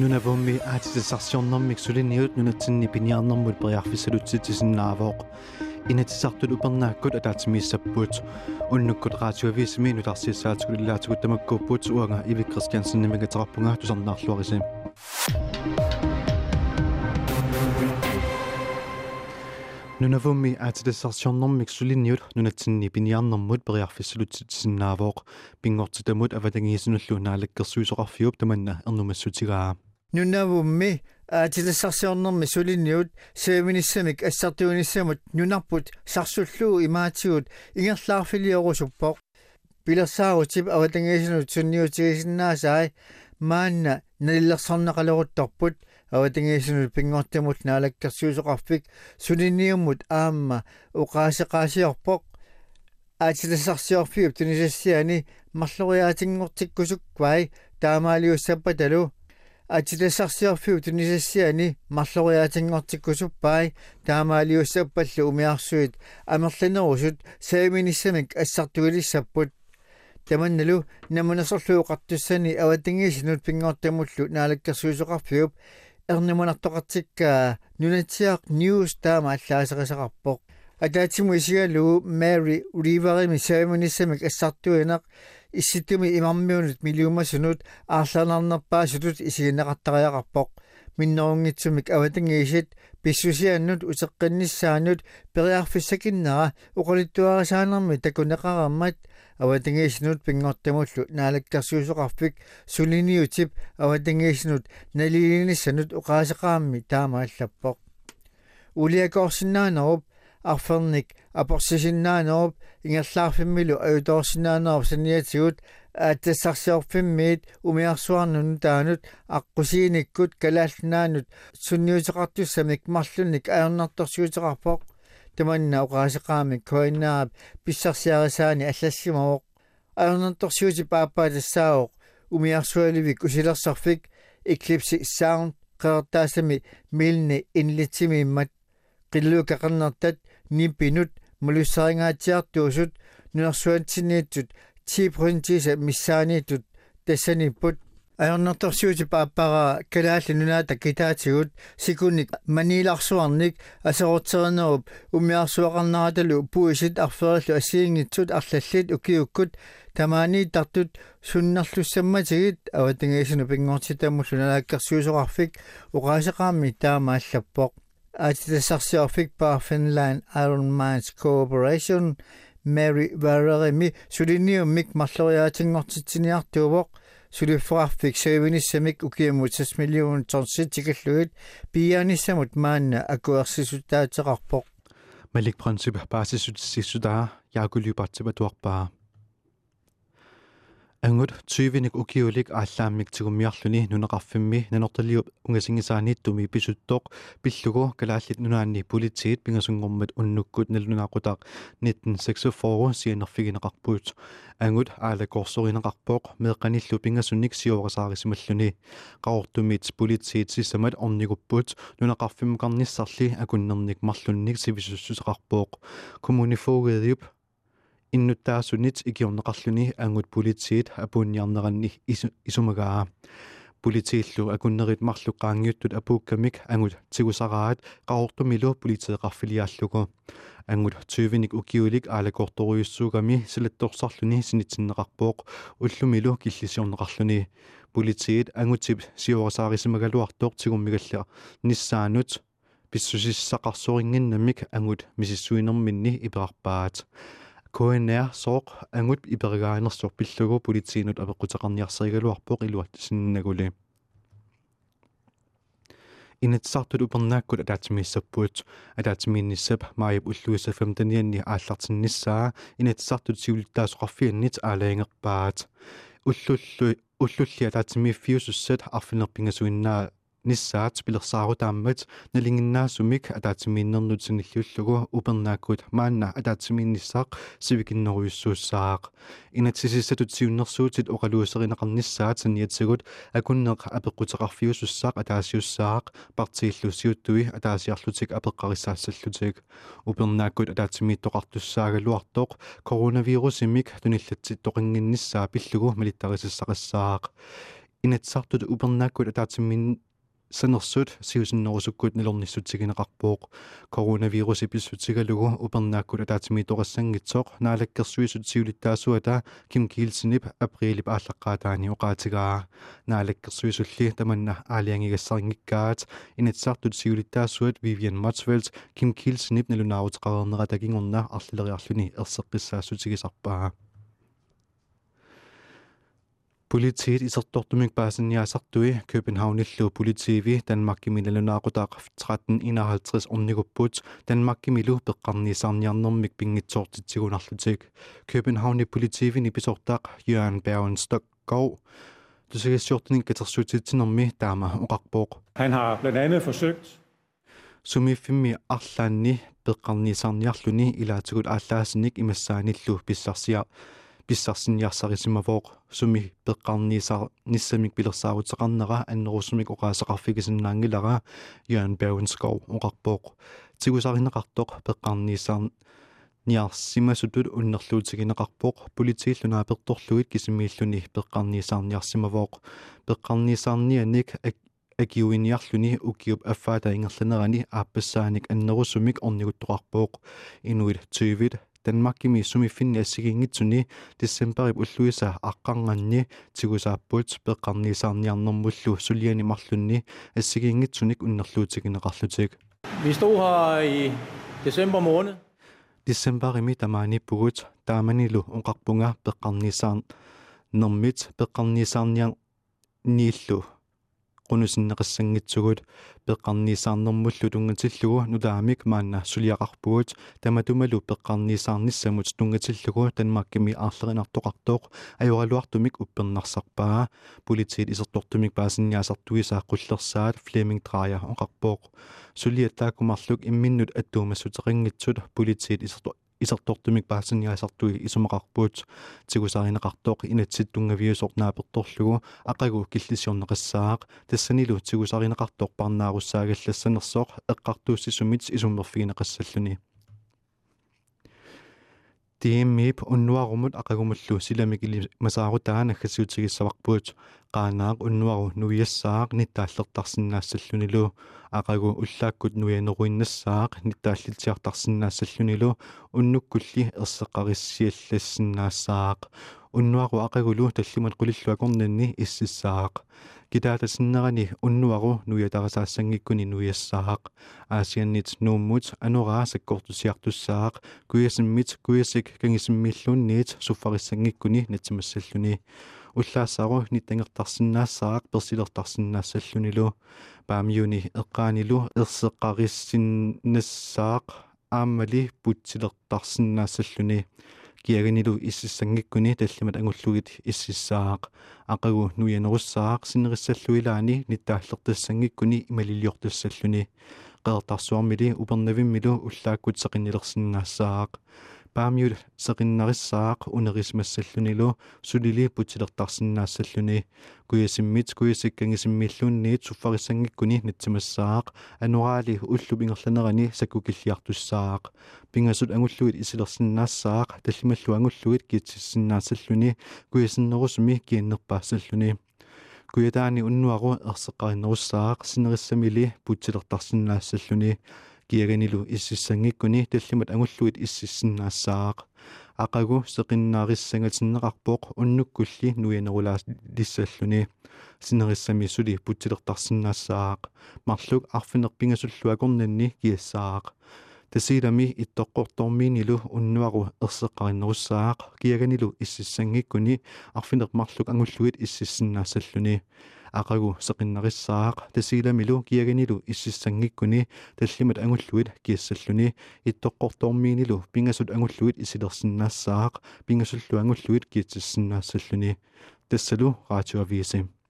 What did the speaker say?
Nu n'avons mis à de non mais sur les nuits nous n'avons ni pigné un nombre de prières visées du titre de l'avoc. Il n'est pas tout le bon de la mise à bout. On ne coûtera tu as visé mais nous t'as si ça de l'as tu t'as mis au bout ou un ibi christian s'en est mis à trapper tu s'en as l'origine. Nous n'avons mis à disposition non mais sur les nuits nous n'avons ni pigné un de prières visées du de l'avoc. Bingot c'est de mot avec des nuits nous l'ont allé que sur le fil de maintenant нунавумми аатилассарсиорнэрми сулинниут сеэминиссамик ассартуунissamут нунарпут сарсуллуу имаатигут ингерлаарфилиорусуппоq пилерсаарутип аватангиисинут сунниутигисиннаасаи маанна налиллерсарнақалерутторпут аватангиисинут пингортимут наалаккерсуусоқарфик сулинниуммут аама уқаасеқаасиорпоқ аатилассарсиорфиуп тунисассиани марлориаатингортиккусукквай таамаалиуссаппаталу атилассарсиорфиу тунисассиани марлориаатингортиккусуппай таамаалиуссаппаллу умиарсуит. Амерлинерусут сааминиссамик ассартуилиссаппут таманналу намунасорлуу qартуссани аватингисинут пингортамуллу наалаккерсуисоқарфиуп эрнимунартоқартиккаа нунатсиақ ньюс таама аллаасеқисақарпоқ атаатиму исигалуу Mary Riveri сааминиссамик ассартуинақ исситуми имармиунут милиумасунут аарланарнерпаасутут исигиннеқартариақарпоқ миннерунгитсумик аватангиисит писсусианнут утеққиннссаанут периарфиссакиннера уқалиттуарисаанерми такунеқараммат аватангииснут пингортамуллу наалаккарсуусоқарфик сулиниутип аватангииснут налилиниссанут уқаасеқаамми таамааллаппоқ улиакорсинаанеруп арферник апорсисиннаанеруп ингерлаарфиммилу аюторсинаанеруп саниатигут ааттассарсиорфиммиит умиарсуарнун таанут аққусииниккут калаалнаанут сунниутеқартуссамик марлуник аернарторсуутеқарпоқ таманна оqaасеqaamik коиннаап писсарсиарисаани аллассимавоқ аернарторсуути пааппаатассаавоқ умиарсуаливик усилерсарфик Eclipse Sound qeertaasami milni inlitsimimmat qilluukaqarnertat nipinut malussaringaatiartuusut nunersuantsiniittut 10% миссааниитут тассаниппут аернэрторсуути пааппара калаалли нунаата китаатигут сикуник маниларсуарник асерутсернеруп умиарсуақарнараталу пуисит арфериллу ассиингитсут арлаллит укиуккут тамаани тартут суннарлуссамматигит аватангиисуну пингортитаммуллу налааккерсуусоқарфик уқаасеқаамми таамааллаппоқ at the Sarsiophic Barfinland Iron Mines Corporation. Mary Vararimi suliniu mik malloriaatinngortitiniartuuvoq sulifraffik sevinissamik ukiamutas million tonsit tikalluit pianissamut maanna akuersisutaateqarpoq malik princip basisutissisutaa yaakuliupartipatuarpaa ангут 20ник укиулик ааллааммик тигуммиарлүни нунеқарфимми нанорталиу унгасингисааниттуми писуттоқ пиллугу калааллит нунаанни политиит пингасунгормат уннуккут налунаақутақ 1946 сианерфигинеқарпуут ангут аала корсоринеқарпоқ меэққаниллу пингасунник сиорасаарисималлуни qaortumit politiit sissamat orniguppuut nunaqarfimmuqarnissarli akunnernik marlunnik sivisussuseqarpooq kommunifoogeediup иннуттаасунит икиорнеқарлүни ангут политиит апуунниарнеранни исумагаа политииллу акуннерит марлуққаангиуттут апууккамик ангут тигусараат qaortumилу политеэқарфилиааллугу ангут 20ник укиулик аалакорторуйуссуугами силатторсарлүни синитсиннеқарпооқ уллумилу киллисиорнеқарлүни политиит ангутип сиорасаарисимагалуартооқ тигуммигаллаа ниссаанут писсусиссақарсурингиннамик ангут мисиссуинерминни иперарпаат KNR сооқ ангут иперигааnerсор пиллугу политиинут апеққутеқарниарсеригалуарпоқ илуат синнагули инатсартут упернааккут атаатимииссаппуут атаатимиинниссап маип уллуиса 15-нианни ааллартинниссаа инатсартут сиулиттаасоқарфианнит аалаингерпаат уллуллу уллулли атаатимииффиусуссат арфинерпингасуиннаа ниссаат пилерсаарутааммат налингиннаасумик атаатимииннернутсиниллуллугу упернааккут маанна атаатимииннissaaq сивикиннеруйуссууссаақ инатсисиссатут сиуннэрсуутит оқалуусеринеқарнissaат санниатсагут акуннеқ апеққутеқарфиусуссаақ атаасиуссаақ партииллусиуттуи атаасиарлутик апеққариссаассаллутик упернааккут атаатимииттоқартуссаагалуартоқ коронавирусимик туниллатсит тоқингиннissaа пиллугу малиттарисиссақассаақ inatsartut upernakkut ataatsimmin sanersut siusinnerusukkuut nilornissutsigинеқарпууq coronavirus ipissutigalugu upernaakkut ataatimi toqassangitsoq naalakkersuisut siulittaasuata kim kiilsinip aprilip ааllaqqaataani oqaatigaa naalakkersuisulli tamanna aaliangigassarngikkaat inatsartut siulittaasuat Vivian Motsvelt kim kiilsinip nalunaaruteqavernerata kingorna арлилериарлүни ерсеққиссаассутигисарпаа Politiet isertortumik paasanniasartui Københavnillu politiivi Danmarkimilunaaqutaaqaf 1351 ornigupput Danmarkimilu peqqarniisarniarnermik pingitsoortittigunarlutik Københavni politiivi nipisortaaq Jørgen Bergen Stokgård Tusigissuortunin katersuutitsinermi taama oqarpooq Han har blandt andet forsøgt sumiffimmi arlaanni peqqarniisarniarluni ilaatugut aallaasinik imassaanillu pissarsia писсарсиа писсарсиниарсарисимавооq суми пеққарниисаа ниссамик пилерсаарутеқарнера аннерусумик оқаасеқарфигисиннаангилара Jørgen Bergenskov оқарпооq тигусаринеқартоқ пеққарниисаар ниарсимасутут уннерлуутигинеқарпоқ политииллунаа перторлуит кисимииллуни пеққарниисаарниарсимавооқ пеққарниисаарнианик акиуиниарлүни укиуп аффаата ингерланерани ааппассааник аннерусумик орнигуттоқарпооқ инуит 20 Danmarkimi sumiffinni assigiingitsuni Decemberip ulluisa aqqarnganni tigusaappuut peqqarniisaarniarnermullu suliani marlunni assigiingitsunik unnerluutigineqarlutik Vi stod her i december måned. Decemberimi tamaanippugut taamanilu oqarpunga peqqarniisaar nermit peqqarniisaarniar niillu пеққарниисаарнэрмуллу тунгатиллугу нулаамик маанна сулиақарпугут таматумалу пеққарниисаарниссамут тунгатиллугу танмаккими аарлеринартоқартооқ аюралуартумик уппернарсарпаа политиит исертортумик паасинниасартуисаа қуллерсаат флеминг драя оқарпооқ сулиаттаакумарлук имминнут аттуумассутеқингитсут политиит исерто исертортумик паассанниасартуи исумақарпуут тигусаринеқартоқ инатситтунгавиусорнааперторлугу ақагу киллисиорнеқассаақ тассанилу тигусаринеқартоқ парнааруссаагаллассанерсоқ эққартууссисумит исуммерфигинеқассаллуни тииммип уннуарумут ақагумуллу силамик или масаарутаа наггасиутигиссаварпуут qaaнаақ уннуару нуиассаақ ниттааллертарсинаассаллунилу ақагу уллааккут нуианеруиннассаақ ниттааллитсиартарсинаассаллунилу уннуккулли ерсеқариссиаллассинаассаақ уннуару ақагулу таллимат қулиллуакорнанни иссиссаақ китаатассиннерани уннуару нуятарасаассангиккуни нуяссаақ аасианнит нууммут анораа саккортусиартуссаақ куясиммит куясик кангисиммииллуунниит суффариссангиккуни натсимассаллуни уллаассаару ниттангертарсинаассаақ персилертарсинаассаллунилу паамиуни эққаанилу ерсеққариссиннассаақ ааммали путсилертарсинаассаллуни киаганилу иссиссангиккуни таллимат ангуллугит иссиссаақ ақагу нуянеруссаақ синериссаллуилаани ниттааллертассангиккуни ималилиортассаллуни. Qeertarsuarmili upernavimmilу уллааккут паамиул сеқиннарissаақ унерисмассаллунилу сулили путилертарсиннаассаллуни куясиммит куясиккангисиммииллуунниит суффариссангиккуни натсимассаақ анураали уллуп ингерланерани саккукиллиартуссаақ пингасут ангуллуит исилерсиннаассаақ таллималлу ангуллуит киитсиссиннаассаллуни куясиннерусми кианнерпаассаллуни куятаани уннуару ерсеққариннеруссаақ синериссамили путилертарсиннаассаллуни киаганилу иссиссангиккуни таллимат агуллуит иссиссиннаассаақ ақагу сеқиннаариссангатиннеқарпоқ уннуккулли нуянерулаас лиссаллуни синериссами сули путилертарсиннаассаақ марлук арфинерпингасуллуакорнанни киассаақ тасилами иттоққортормиинилу уннуару ерсеққариннеруссаақ киаганилу иссиссангиккуни арфинермарлук ангуллуит иссиссиннаассаллуни ақагу сеқиннерissаақ тасиламилу киаганилу иссиссангиккуни таллимат ангуллуит киассаллуни. Иттоққортоормиинилу пингасут ангуллуит исилерсиннаассаақ пингасуллу ангуллуит киатсиссиннаассаллуни тассалу радиоависим